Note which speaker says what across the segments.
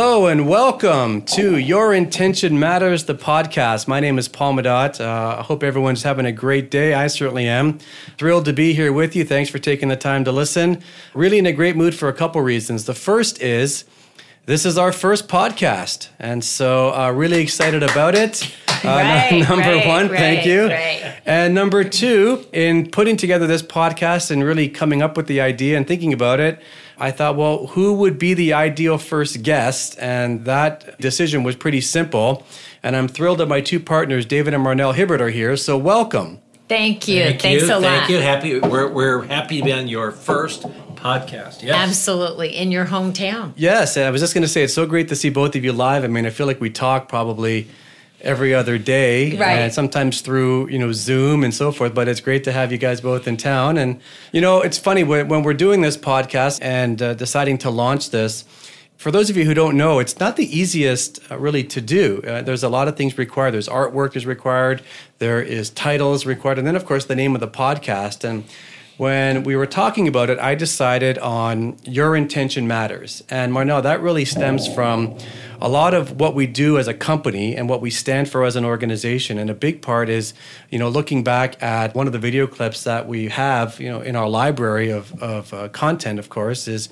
Speaker 1: Hello and welcome to Your Intention Matters, the podcast. My name is Paul Madot. Uh, I hope everyone's having a great day. I certainly am. Thrilled to be here with you. Thanks for taking the time to listen. Really in a great mood for a couple reasons. The first is this is our first podcast, and so uh, really excited about it. Uh,
Speaker 2: Right,
Speaker 1: number
Speaker 2: right,
Speaker 1: one, thank you.
Speaker 2: right.
Speaker 1: And number two, in putting together this podcast and really coming up with the idea and thinking about it, I thought, well, who would be the ideal first guest? And that decision was pretty simple. And I'm thrilled that my two partners, David and Marnell Hibbert, are here. So welcome.
Speaker 2: Thank you.
Speaker 3: Thank
Speaker 2: Thanks
Speaker 3: you.
Speaker 2: a lot.
Speaker 3: Thank you. Happy. We're, we're happy to be on your first podcast. Yes.
Speaker 2: Absolutely. In your hometown.
Speaker 1: Yes, and I was just going to say, it's so great to see both of you live. I mean, I feel like we talk probably every other day
Speaker 2: Right.
Speaker 1: and sometimes through you know zoom and so forth but it's great to have you guys both in town. And you know it's funny when, when we're doing this podcast and uh, deciding to launch this for those of you who don't know it's not the easiest uh, really to do. Uh, there's a lot of things required. There's artwork is required. There is titles required. And then of course the name of the podcast. And when we were talking about it, I decided on your intention matters. And Marnell, that really stems from a lot of what we do as a company and what we stand for as an organization. And a big part is, you know, looking back at one of the video clips that we have, you know, in our library of, of uh, content, of course, is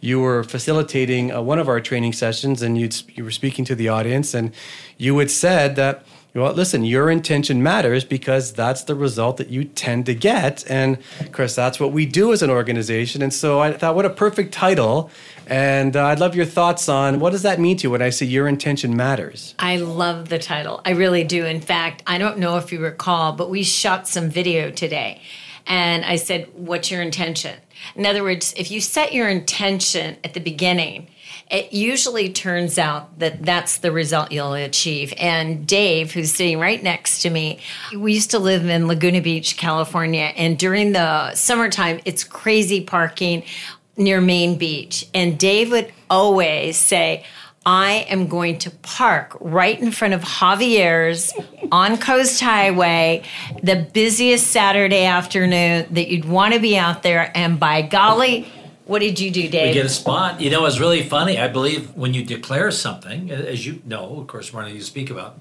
Speaker 1: you were facilitating uh, one of our training sessions and you'd, you were speaking to the audience and you had said that well, listen, your intention matters because that's the result that you tend to get. And course, that's what we do as an organization. And so I thought, what a perfect title. And uh, I'd love your thoughts on what does that mean to you when I say your intention matters?
Speaker 2: I love the title. I really do. In fact, I don't know if you recall, but we shot some video today. And I said, What's your intention? In other words, if you set your intention at the beginning, it usually turns out that that's the result you'll achieve. And Dave, who's sitting right next to me, we used to live in Laguna Beach, California. And during the summertime, it's crazy parking near Main Beach. And Dave would always say, I am going to park right in front of Javier's on Coast Highway, the busiest Saturday afternoon that you'd want to be out there. And by golly, what did you do, Dave?
Speaker 3: We get a spot. You know, it's really funny. I believe when you declare something, as you know, of course, of you speak about,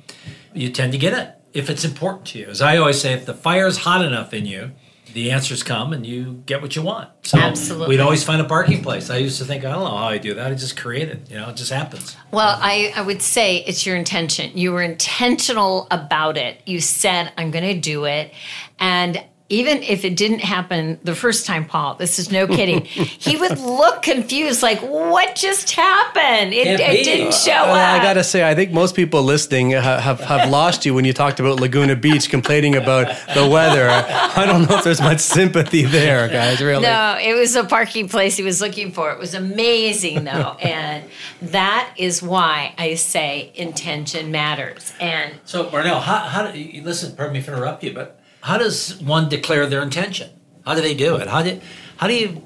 Speaker 3: you tend to get it if it's important to you. As I always say, if the fire's hot enough in you, the answers come and you get what you want. So
Speaker 2: Absolutely.
Speaker 3: we'd always find a parking place. I used to think, I don't know how I do that. I just create it. You know, it just happens.
Speaker 2: Well, I, I would say it's your intention. You were intentional about it. You said, I'm going to do it. And even if it didn't happen the first time, Paul, this is no kidding, he would look confused, like, what just happened? It, it didn't show
Speaker 1: Well,
Speaker 2: up.
Speaker 1: I got to say, I think most people listening ha- have, have lost you when you talked about Laguna Beach complaining about the weather. I don't know if there's much sympathy there, guys, really.
Speaker 2: No, it was a parking place he was looking for. It was amazing, though. and that is why I say intention matters. And
Speaker 3: So, Marnell, how, how do you, listen, pardon me for interrupt you, but how does one declare their intention? How do they do it? How do, how do you,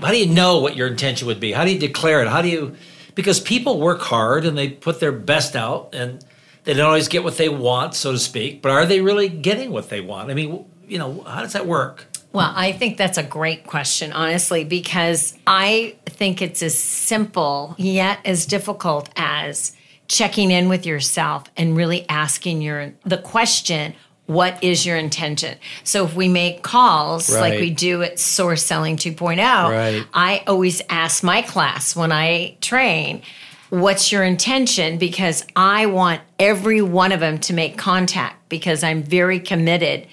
Speaker 3: how do you know what your intention would be? How do you declare it? How do you, because people work hard and they put their best out and they don't always get what they want, so to speak, but are they really getting what they want? I mean, you know, how does that work?
Speaker 2: Well, I think that's a great question, honestly, because I think it's as simple yet as difficult as checking in with yourself and really asking your the question what is your intention so if we make calls like we do at source selling 2.0
Speaker 1: Right.
Speaker 2: i always ask my class when i train what's your intention because i want every one of them to make contact because i'm very committed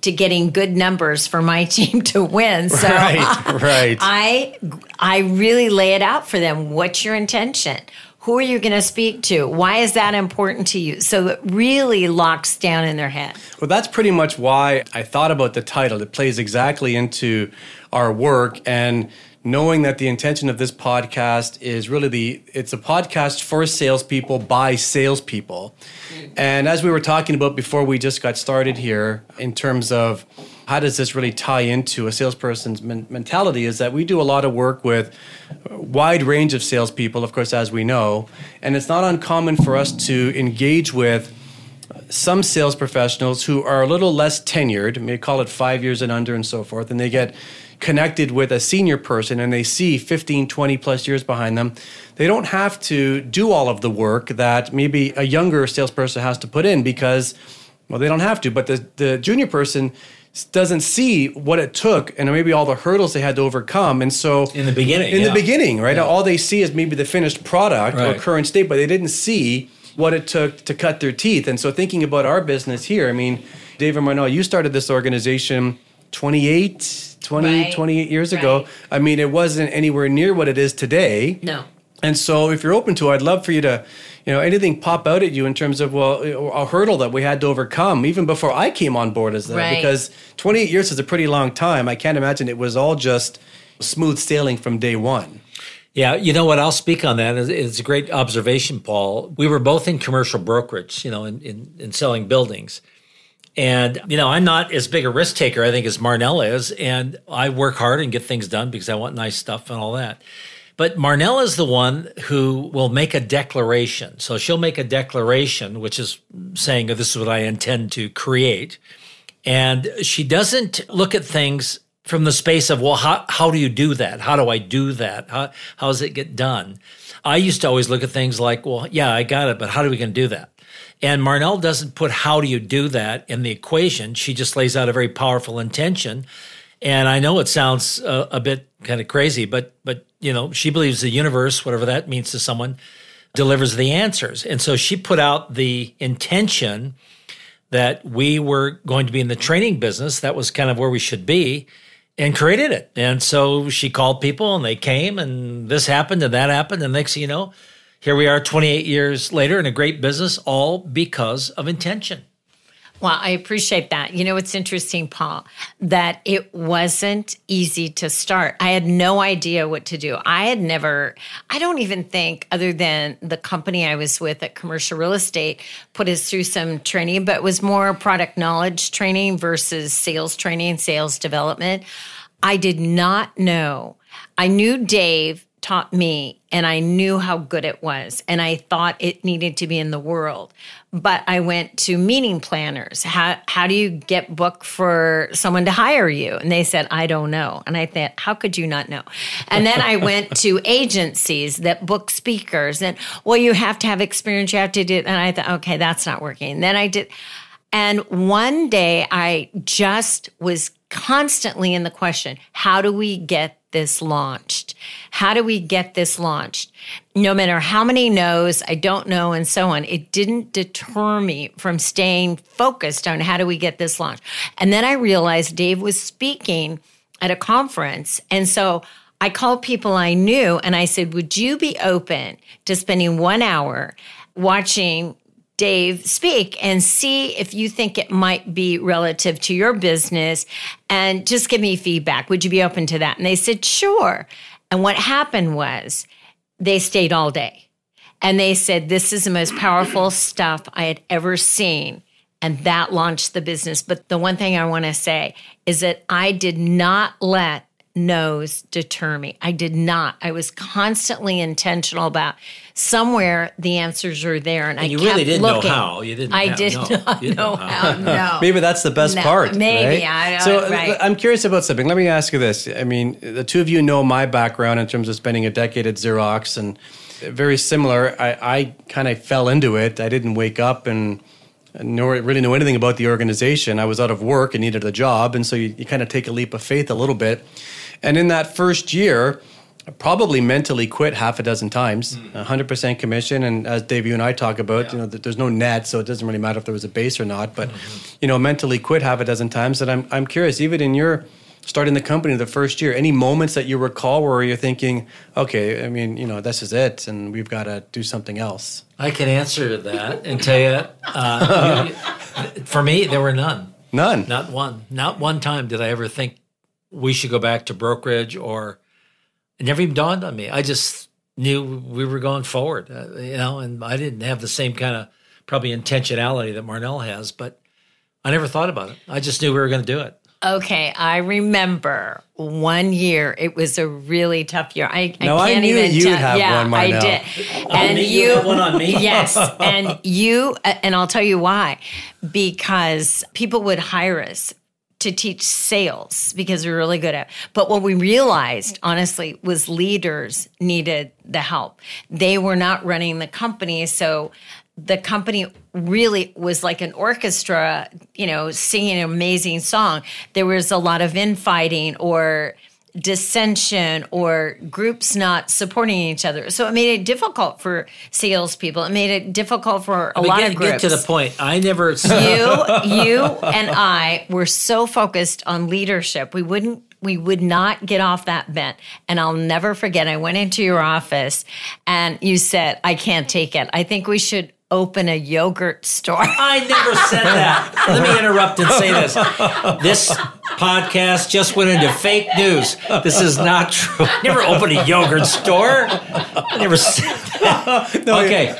Speaker 2: to getting good numbers for my team to win. So
Speaker 1: Right, right.
Speaker 2: I I really lay it out for them. What's your intention? Who are you going to speak to? Why is that important to you? So it really locks down in their head.
Speaker 1: Well, that's pretty much why I thought about the title. It plays exactly into our work and knowing that the intention of this podcast is really the it's a podcast for salespeople by salespeople. And as we were talking about before we just got started here, in terms of how does this really tie into a salesperson's men- mentality, is that we do a lot of work with a wide range of salespeople, of course, as we know, and it's not uncommon for us to engage with some sales professionals who are a little less tenured, may call it five years and under and so forth, and they get connected with a senior person and they see 15, 20 plus years behind them, they don't have to do all of the work that maybe a younger salesperson has to put in because, well, they don't have to. But the, the junior person doesn't see what it took and maybe all the hurdles they had to overcome. And so,
Speaker 3: In the beginning,
Speaker 1: in
Speaker 3: yeah.
Speaker 1: the beginning, right? All they see is maybe the finished product or current state, but they didn't see what it took to cut their teeth. And so, thinking about our business here, I mean, David Marnell, you started this organization 28, 20,
Speaker 2: Right.
Speaker 1: 28 years ago. I mean, it wasn't anywhere near what it is today.
Speaker 2: No.
Speaker 1: And so, if you're open to, it, I'd love for you to, you know, anything pop out at you in terms of well, a hurdle that we had to overcome even before I came on board as that.
Speaker 2: Right.
Speaker 1: Because 28 years is a pretty long time. I can't imagine it was all just smooth sailing from day one.
Speaker 3: Yeah, you know what? I'll speak on that. It's- It's a great observation, Paul. We were both in commercial brokerage, you know, in, in, in selling buildings. And, you know, I'm not as big a risk taker, I think, as Marnell is. And I work hard and get things done because I want nice stuff and all that. But Marnell is the one who will make a declaration. So she'll make a declaration, which is saying, this is what I intend to create. And she doesn't look at things from the space of, well, how, how do you do that? How do I do that? How, how does it get done? I used to always look at things like, well, yeah, I got it, but how are we going to do that? And Marnell doesn't put how do you do that in the equation. She just lays out a very powerful intention. And I know it sounds uh, a bit kind of crazy, but but you know she believes the universe, whatever that means to someone, delivers the answers. And so she put out the intention that we were going to be in the training business. That was kind of where we should be and created it. And so she called people and they came and this happened and that happened. And next thing you know, here we are 28 years later in a great business, all because of intention.
Speaker 2: Well, I appreciate that. You know, it's interesting, Paul, that it wasn't easy to start. I had no idea what to do. I had never, I don't even think, other than the company I was with at Commercial Real Estate, put us through some training, but it was more product knowledge training versus sales training, sales development. I did not know. I knew Dave taught me and I knew how good it was and I thought it needed to be in the world. But I went to meeting planners. How how do you get booked for someone to hire you? And they said, I don't know. And I thought, how could you not know? And then I went to agencies that book speakers and well, you have to have experience, you have to do and I thought, okay, that's not working. And then I did and one day I just was constantly in the question how do we get this launched? How do we get this launched? No matter how many no's, I don't know, and so on, it didn't deter me from staying focused on how do we get this launched. And then I realized Dave was speaking at a conference. And so I called people I knew and I said, Would you be open to spending one hour watching Dave speak and see if you think it might be relative to your business and just give me feedback. Would you be open to that? And they said, sure. And what happened was they stayed all day and they said, this is the most powerful stuff I had ever seen. And that launched the business. But the one thing I want to say is that I did not let no's deter me. I did not. I was constantly intentional about somewhere the answers are there, and, I
Speaker 3: you
Speaker 2: kept
Speaker 3: really didn't
Speaker 2: looking.
Speaker 3: know how. You didn't
Speaker 2: I
Speaker 3: have-
Speaker 2: did
Speaker 3: no,
Speaker 2: not
Speaker 3: didn't
Speaker 2: know
Speaker 3: know
Speaker 2: how.
Speaker 3: how.
Speaker 2: No,
Speaker 1: Maybe that's the best
Speaker 2: No,
Speaker 1: part.
Speaker 2: maybe,
Speaker 1: right?
Speaker 2: I- I-
Speaker 1: so
Speaker 2: right.
Speaker 1: I'm curious about something. Let me ask you this. I mean, the two of you know my background in terms of spending a decade at Xerox, and very similar. I, I kind of fell into it. I didn't wake up and nor really know anything about the organization. I was out of work and needed a job, and so you, you kind of take a leap of faith a little bit. And in that first year, I probably mentally quit half a dozen times,
Speaker 3: Hmm.
Speaker 1: 100% commission. And as Dave, you and I talk about, you know, that there's no net, so it doesn't really matter if there was a base or not. But,
Speaker 3: Mm-hmm.
Speaker 1: you know, mentally quit half a dozen times. And I'm, I'm curious, even in your starting the company the first year, any moments that you recall where you're thinking, okay, I mean, you know, this is it, and we've got to do something else?
Speaker 3: I can answer that and tell you, uh, you- for me, there were none.
Speaker 1: None.
Speaker 3: Not one. Not one time did I ever think we should go back to brokerage or it never even dawned on me. I just knew we were going forward, uh, you know, and I didn't have the same kind of probably intentionality that Marnell has, but I never thought about it. I just knew we were going to do it.
Speaker 2: Okay, I remember one year. It was a really tough year. I, I
Speaker 1: No, I
Speaker 2: can't
Speaker 1: knew
Speaker 2: even
Speaker 1: you'd
Speaker 2: tell.
Speaker 1: have
Speaker 2: yeah,
Speaker 1: one,
Speaker 2: I
Speaker 1: Marnell.
Speaker 2: did. And
Speaker 3: me? You
Speaker 2: you,
Speaker 3: have one on me?
Speaker 2: yes, and you, and I'll tell you why. Because people would hire us to teach sales because we were really good at. It. But what we realized, honestly, was leaders needed the help. They were not running the company, so the company really was like an orchestra, you know, singing an amazing song. There was a lot of infighting or dissension or groups not supporting each other. So it made it difficult for salespeople. It made it difficult for a
Speaker 3: I mean,
Speaker 2: lot
Speaker 3: get,
Speaker 2: of groups.
Speaker 3: Get to the point. I never.
Speaker 2: you, you, and I were so focused on leadership. We wouldn't. We would not get off that bent. And I'll never forget, I went into your office and you said, I can't take it. I think we should open a yogurt store.
Speaker 3: I never said that. Let me interrupt and say this. This podcast just went into fake news. This is not true. Never opened a yogurt store. I never said that.
Speaker 1: No,
Speaker 3: okay.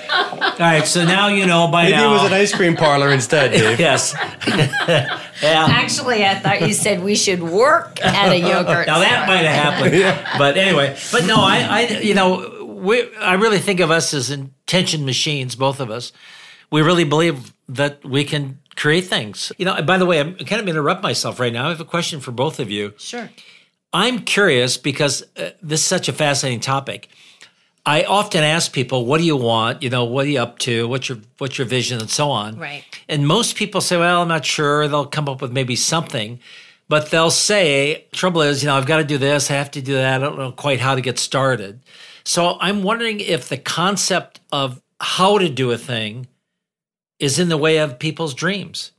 Speaker 3: All right. So now you know by
Speaker 1: Maybe
Speaker 3: now.
Speaker 1: it was an ice cream parlor instead, Dave.
Speaker 3: yes. yeah.
Speaker 2: Actually, I thought you said we should work at a yogurt
Speaker 3: Now that
Speaker 2: store.
Speaker 3: might have happened. But anyway, but no, I, I, you know, we, I really think of us as intention machines, both of us. We really believe that we can create things. You know, by the way, I'm kind of interrupt myself right now. I have a question for both of you.
Speaker 2: Sure.
Speaker 3: I'm curious because uh, this is such a fascinating topic. I often ask people, "What do you want? You know, what are you up to? What's your what's your vision, and so on."
Speaker 2: Right.
Speaker 3: And most people say, "Well, I'm not sure." They'll come up with maybe something, but they'll say, "Trouble is, you know, I've got to do this. I have to do that. I don't know quite how to get started." So I'm wondering if the concept of how to do a thing is in the way of people's dreams,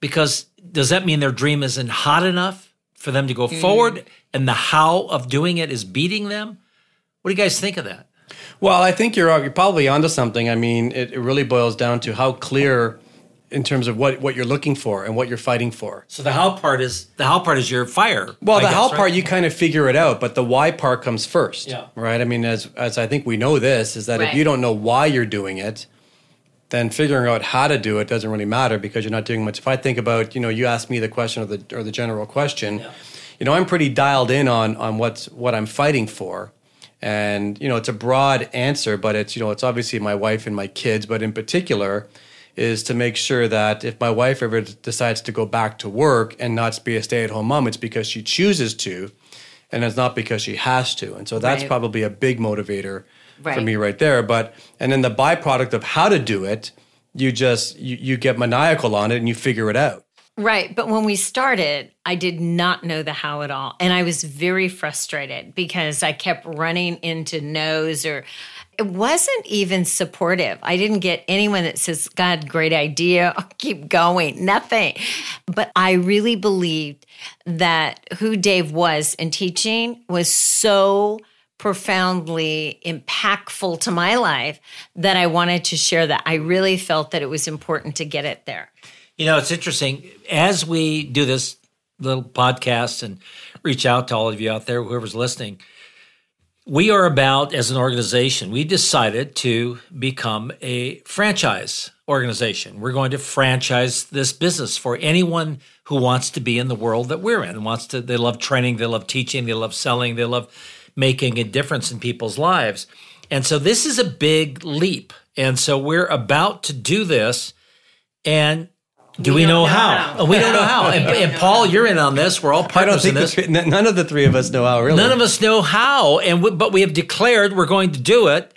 Speaker 3: because does that mean their dream isn't hot enough for them to go mm-hmm. forward, and the how of doing it is beating them? What do you guys think of that?
Speaker 1: Well, I think you're you're probably onto something. I mean, it, it really boils down to how clear in terms of what, what you're looking for and what you're fighting for.
Speaker 3: So the how part is the how part is your fire.
Speaker 1: Well,
Speaker 3: I
Speaker 1: the
Speaker 3: guess,
Speaker 1: how
Speaker 3: right?
Speaker 1: part you kind of figure it out, but the why part comes first.
Speaker 3: Yeah.
Speaker 1: Right. I mean, as as I think we know this is that if you don't know why you're doing it, then figuring out how to do it doesn't really matter because you're not doing much. If I think about, you know, you asked me the question or the or the general question, you know, I'm pretty dialed in on on what's what I'm fighting for. And, you know, it's a broad answer, but it's, you know, it's obviously my wife and my kids, but in particular is to make sure that if my wife ever decides to go back to work and not be a stay-at-home mom, it's because she chooses to and it's not because she has to. And so that's
Speaker 2: Right.
Speaker 1: probably a big motivator for me right there. But and then the byproduct of how to do it, you just you, you get maniacal on it and you figure it out.
Speaker 2: Right. But when we started, I did not know the how at all. And I was very frustrated because I kept running into no's or it wasn't even supportive. I didn't get anyone that says, God, great idea. I'll keep going. Nothing. But I really believed that who Dave was in teaching was so profoundly impactful to my life that I wanted to share that. I really felt that it was important to get it there.
Speaker 3: You know, it's interesting as we do this little podcast and reach out to all of you out there, whoever's listening. We are about, as an organization, we decided to become a franchise organization. We're going to franchise this business for anyone who wants to be in the world that we're in wants to, they love training, they love teaching, they love selling, they love making a difference in people's lives. And so this is a big leap. And so we're about to do this. And do we,
Speaker 2: don't
Speaker 3: know,
Speaker 2: know
Speaker 3: how?
Speaker 2: how.
Speaker 3: Oh, we don't know how. And, and Paul, you're in on this. We're all
Speaker 1: I don't
Speaker 3: partners in
Speaker 1: think the
Speaker 3: this.
Speaker 1: three, none of the three of us know how really.
Speaker 3: None of us know how, and we, but we have declared we're going to do it,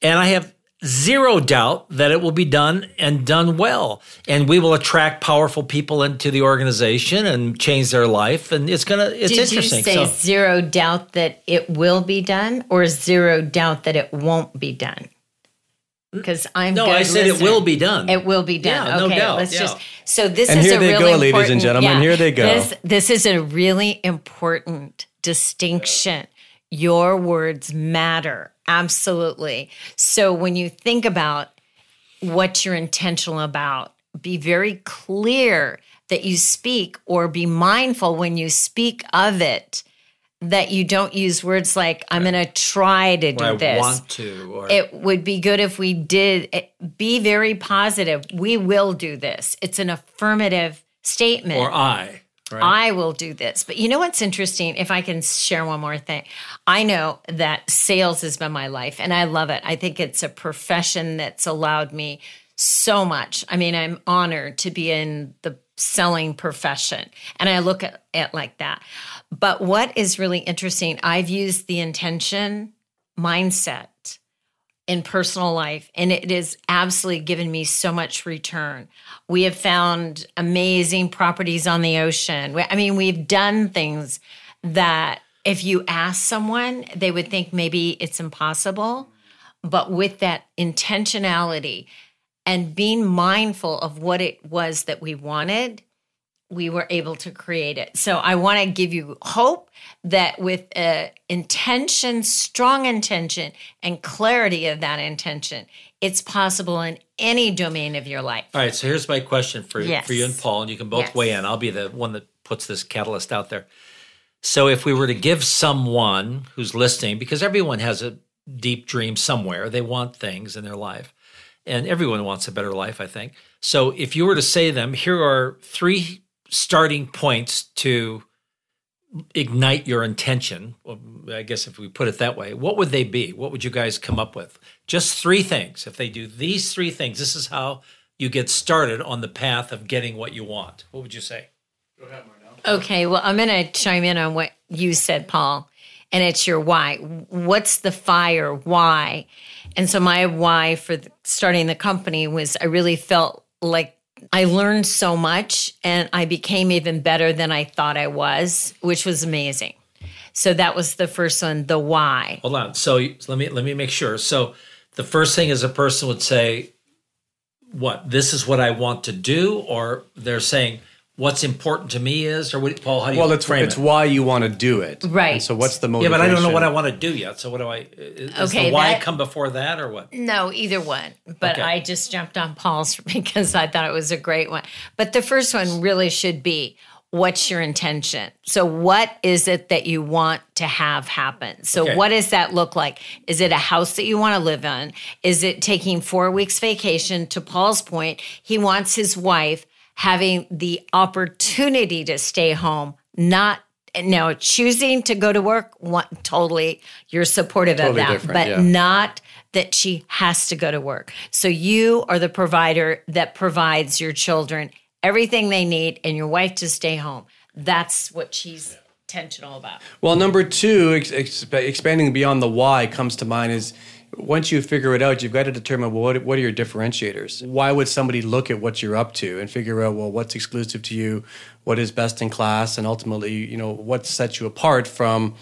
Speaker 3: and I have zero doubt that it will be done and done well, and we will attract powerful people into the organization and change their life, and it's gonna it's
Speaker 2: Did
Speaker 3: interesting.
Speaker 2: you say
Speaker 3: so
Speaker 2: zero doubt that it will be done, or zero doubt that it won't be done? Because I'm
Speaker 3: no,
Speaker 2: good
Speaker 3: I said it will be done.
Speaker 2: It will be done.
Speaker 3: Yeah, no
Speaker 2: okay,
Speaker 3: doubt,
Speaker 2: let's
Speaker 3: yeah.
Speaker 2: just. So this
Speaker 1: And
Speaker 2: is
Speaker 1: here
Speaker 2: a
Speaker 1: they
Speaker 2: really
Speaker 1: go, ladies and gentlemen,
Speaker 2: yeah,
Speaker 1: here they go.
Speaker 2: This, this is a really important distinction. Your words matter absolutely. So when you think about what you're intentional about, be very clear that you speak, or be mindful when you speak of it that you don't use words like "I'm going to try to do
Speaker 3: I
Speaker 2: this."
Speaker 3: want to, or
Speaker 2: it would be good if we did it, be very positive. We will do this. It's an affirmative statement.
Speaker 3: or I. Right?
Speaker 2: I will do this. But you know what's interesting? If I can share one more thing, I know that sales has been my life and I love it. I think it's a profession that's allowed me so much. I mean, I'm honored to be in the selling profession. And I look at it like that. But what is really interesting, I've used the intention mindset in personal life and it has absolutely given me so much return. We have found amazing properties on the ocean. I mean, we've done things that if you ask someone, they would think maybe it's impossible. But with that intentionality and being mindful of what it was that we wanted, we were able to create it. So I want to give you hope that with uh, intention, strong intention, and clarity of that intention, it's possible in any domain of your life.
Speaker 3: All right. So here's my question for
Speaker 2: Yes.
Speaker 3: for you and Paul, and you can both
Speaker 2: Yes.
Speaker 3: weigh in. I'll be the one that puts this catalyst out there. So if we were to give someone who's listening, because everyone has a deep dream somewhere, they want things in their life, and everyone wants a better life, I think. So if you were to say to them, here are three starting points to ignite your intention. Well, I guess if we put it that way, what would they be? What would you guys come up with? Just three things. If they do these three things, this is how you get started on the path of getting what you want. What would you say? Go ahead Marnell.
Speaker 2: okay, well, I'm going to chime in on what you said, Paul, and it's your why. What's the fire? Why? And so, my why for the, starting the company was I really felt like I learned so much and I became even better than I thought I was, which was amazing. So, that was the first one, the why.
Speaker 3: Hold on. So let me let me make sure. So the first thing is a person would say, "What? This is what I want to do," or they're saying, "What's important to me is," or what, Paul? How do you
Speaker 1: Well, it's
Speaker 3: frame
Speaker 1: it's
Speaker 3: it?
Speaker 1: why you want to do it,
Speaker 2: Right.
Speaker 1: And so what's the motivation?
Speaker 3: Yeah, but I don't know what I want to do yet. So what do I? Is
Speaker 2: Okay,
Speaker 3: the why
Speaker 2: that-
Speaker 3: come before that, or what?
Speaker 2: No, either one. But
Speaker 3: Okay.
Speaker 2: I just jumped on Paul's because I thought it was a great one. But the first one really should be what's your intention? So, what is it that you want to have happen? So,
Speaker 3: Okay.
Speaker 2: what does that look like? Is it a house that you want to live in? Is it taking four weeks vacation? To Paul's point, he wants his wife having the opportunity to stay home, not now choosing to go to work. What, totally, you're supportive
Speaker 1: Totally
Speaker 2: of that, but
Speaker 1: yeah.
Speaker 2: not that she has to go to work. So you are the provider that provides your children everything they need and your wife to stay home. That's what she's intentional about.
Speaker 1: Well, number two, ex- exp- expanding beyond the why comes to mind is once you figure it out, you've got to determine what what are your differentiators. Why would somebody look at what you're up to and figure out well what's exclusive to you, what is best in class, and ultimately you know what sets you apart from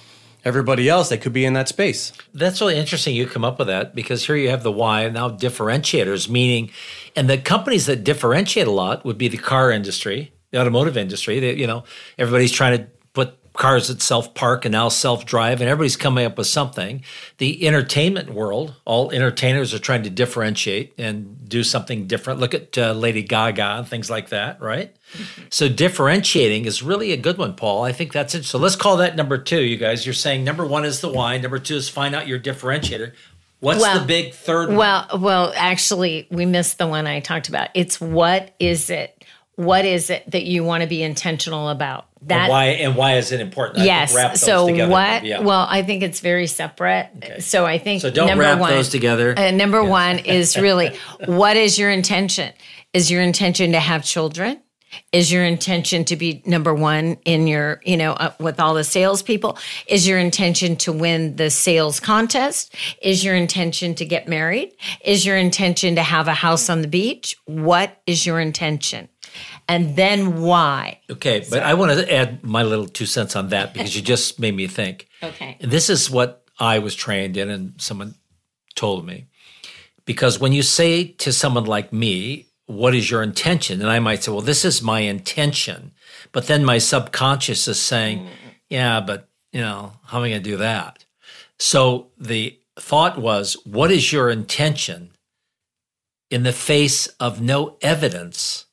Speaker 1: everybody else that could be in that space.
Speaker 3: That's really interesting. You come up with that because here you have the why and now differentiators, meaning, and the companies that differentiate a lot would be the car industry, the automotive industry. They, you know, everybody's trying to cars that self park and now self drive, and everybody's coming up with something. The entertainment world, all entertainers are trying to differentiate and do something different. Look at uh, Lady Gaga and things like that, right? So differentiating is really a good one, Paul. I think that's it. So let's call that number two, you guys. You're saying number one is the why. Number two is find out your differentiator. What's
Speaker 2: Well-
Speaker 3: the big third one?
Speaker 2: Well, well, actually, we missed the one I talked about. It's what is it? What is it that you want to be intentional about?
Speaker 3: And why and why is it important? I
Speaker 2: yes.
Speaker 3: wrap those
Speaker 2: So
Speaker 3: together.
Speaker 2: what?
Speaker 3: Yeah.
Speaker 2: Well, I think it's very separate. So I think
Speaker 3: So don't
Speaker 2: number
Speaker 3: wrap
Speaker 2: one,
Speaker 3: those together.
Speaker 2: Uh, number one is really what is your intention? Is your intention to have children? Is your intention to be number one in your, you know, uh, with all the salespeople? Is your intention to win the sales contest? Is your intention to get married? Is your intention to have a house on the beach? What is your intention? And then why?
Speaker 3: okay, but I want to add my little two cents on that because you just made me think.
Speaker 2: Okay.
Speaker 3: This is what I was trained in, and someone told me. Because when you say to someone like me, what is your intention? And I might say, well, this is my intention. But then my subconscious is saying, mm. yeah, but, you know, how am I going to do that? So the thought was, what is your intention in the face of no evidence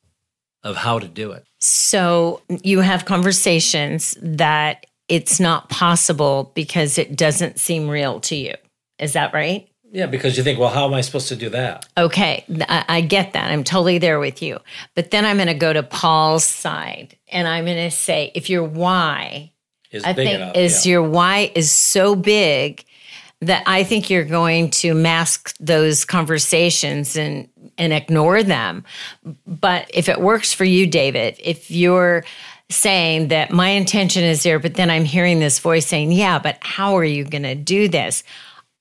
Speaker 3: of how to do it?
Speaker 2: So you have conversations that it's not possible because it doesn't seem real to you. Is that right?
Speaker 3: Yeah, because you think, well, how am I supposed to do that?
Speaker 2: Okay, I, I get that. I'm totally there with you. But then I'm going to go to Paul's side and I'm going to say, if your why,
Speaker 3: Is
Speaker 2: I
Speaker 3: big
Speaker 2: think
Speaker 3: enough.
Speaker 2: is
Speaker 3: yeah.
Speaker 2: your why is so big that I think you're going to mask those conversations and and ignore them. But if it works for you, David, if you're saying that my intention is there, but then I'm hearing this voice saying, "Yeah, but how are you going to do this?"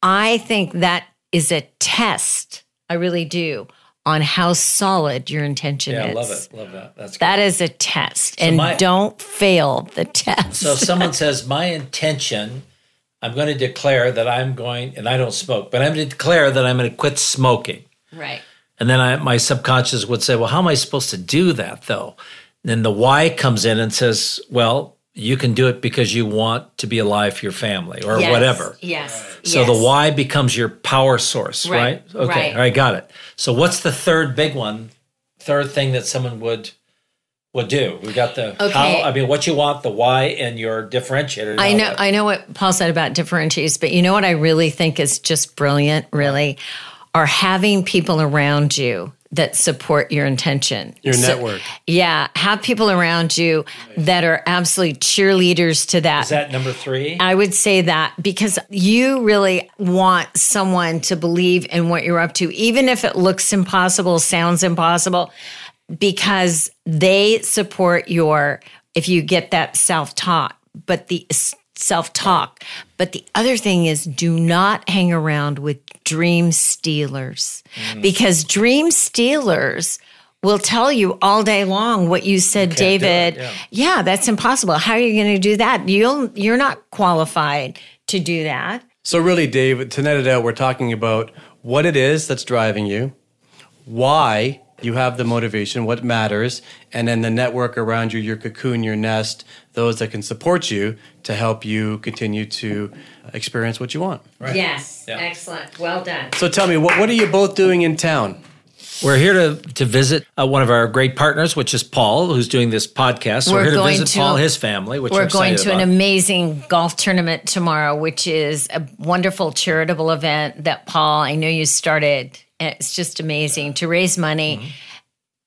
Speaker 2: I think that is a test. I really do on how solid your intention is.
Speaker 3: Yeah, I love it. Love that. That's
Speaker 2: That is a test, and
Speaker 3: my-
Speaker 2: don't fail the test.
Speaker 3: So if someone says, My intention, I'm going to declare that I'm going, and I don't smoke, but I'm going to declare that I'm going to quit smoking.
Speaker 2: right.
Speaker 3: And then I, my subconscious would say, Well, how am I supposed to do that though? And then the why comes in and says, Well, you can do it because you want to be alive for your family or
Speaker 2: Yes,
Speaker 3: whatever.
Speaker 2: Yes.
Speaker 3: So
Speaker 2: yes.
Speaker 3: the why becomes your power source, right?
Speaker 2: Right,
Speaker 3: Okay.
Speaker 2: right.
Speaker 3: All right, got it. So what's the third big one? Third thing that someone would would do. We got the
Speaker 2: Okay.
Speaker 3: how I mean what you want, the why, and your differentiator.
Speaker 2: I know I know what Paul said about differentiators, but you know what I really think is just brilliant, really, are having people around you that support your intention.
Speaker 1: Your
Speaker 2: So-
Speaker 1: network.
Speaker 2: Yeah, have people around you that are absolutely cheerleaders to that.
Speaker 3: Is that number three?
Speaker 2: I would say that because you really want someone to believe in what you're up to, even if it looks impossible, sounds impossible, because they support your, if you get that self talk, but the self talk. But the other thing is do not hang around with dream stealers mm. because dream stealers will tell you all day long what you said,
Speaker 3: it,
Speaker 2: David.
Speaker 3: yeah.
Speaker 2: yeah, that's impossible. How are you going to do that? You'll you're not qualified to do that.
Speaker 1: So, really, Dave, to net it out, we're talking about what it is that's driving you, why you have the motivation, what matters, and then the network around you, your cocoon, your nest, those that can support you to help you continue to experience what you want.
Speaker 2: Yes.
Speaker 3: Yeah.
Speaker 2: Excellent. Well done.
Speaker 1: So, tell me, what, what are you both doing in town?
Speaker 3: We're here to to visit uh, one of our great partners, which is Paul, who's doing this podcast.
Speaker 2: We're
Speaker 3: we're, here to
Speaker 2: going
Speaker 3: visit
Speaker 2: to-
Speaker 3: Paul his family, which
Speaker 2: We're
Speaker 3: we're
Speaker 2: going
Speaker 3: excited
Speaker 2: to an amazing golf tournament tomorrow, which is a wonderful charitable event that Paul, I know you started. And It's just amazing to raise money
Speaker 3: Mm-hmm.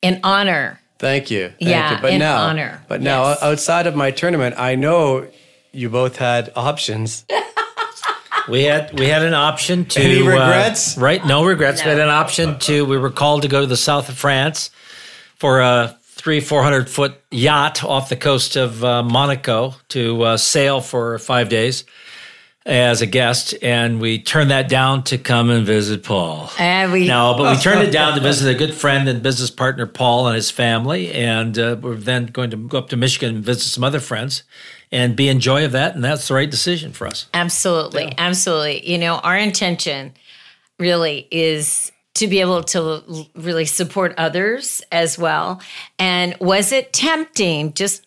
Speaker 2: in honor.
Speaker 1: Thank you. Thank
Speaker 2: Yeah,
Speaker 1: you. But
Speaker 2: in
Speaker 1: now,
Speaker 2: honor.
Speaker 1: But now,
Speaker 2: Yes.
Speaker 1: outside of my tournament, I know you both had options.
Speaker 3: We had we had an option to
Speaker 1: Any
Speaker 3: uh,
Speaker 1: regrets?
Speaker 3: right? No regrets. We had an option to. We were called to go to the south of France for a three four hundred foot yacht off the coast of uh, Monaco to uh, sail for five days as a guest, and we turned that down to come and visit Paul.
Speaker 2: And we
Speaker 3: No, but we turned it down to visit a good friend and business partner, Paul, and his family. And uh, we're then going to go up to Michigan and visit some other friends and be in joy of that. And that's the right decision for us.
Speaker 2: Absolutely. Absolutely. You know, our intention really is to be able to really support others as well. And was it tempting? Just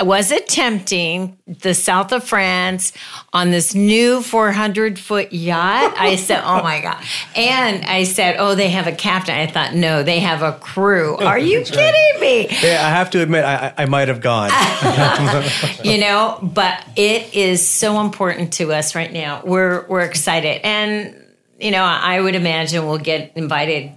Speaker 2: was it tempting the south of France on this new 400 foot yacht? I said, Oh my God. And I said, Oh, they have a captain. I thought, No, they have a crew. Are you kidding me?
Speaker 1: Yeah, I have to admit, I, I I might have gone.
Speaker 2: you know but it is so important to us right now we're we're excited and you know i would imagine we'll get invited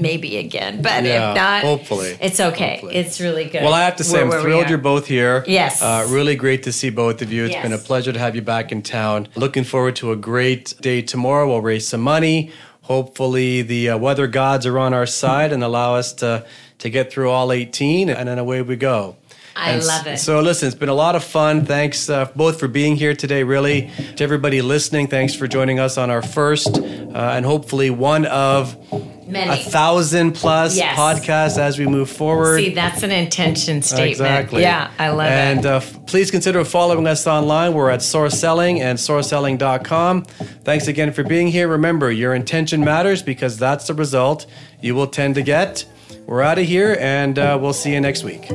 Speaker 2: maybe again but
Speaker 1: Yeah,
Speaker 2: if not
Speaker 1: hopefully.
Speaker 2: it's okay
Speaker 1: Hopefully.
Speaker 2: it's really good
Speaker 1: Well, I have to say,
Speaker 2: We're
Speaker 1: I'm thrilled you're both here.
Speaker 2: Yes.
Speaker 1: Uh, really great to see both of you. It's
Speaker 2: Yes.
Speaker 1: been a pleasure to have you back in town. Looking forward to a great day tomorrow. We'll raise some money. Hopefully, the uh, weather gods are on our side and allow us to, to get through all 18, and then away we go.
Speaker 2: I
Speaker 1: And
Speaker 2: love it.
Speaker 1: So, listen, it's been a lot of fun. Thanks uh, both for being here today, really. To everybody listening, thanks for joining us on our first uh, and hopefully one of
Speaker 2: Many.
Speaker 1: a thousand plus
Speaker 2: Yes.
Speaker 1: podcasts as we move forward.
Speaker 2: see that's an intention statement
Speaker 1: Exactly.
Speaker 2: yeah i love
Speaker 1: and
Speaker 2: it
Speaker 1: uh, f- please consider following us online. We're at Source Selling and sourceselling.com. Thanks again for being here. Remember, your intention matters because that's the result you will tend to get. We're out of here and uh, we'll see you next week.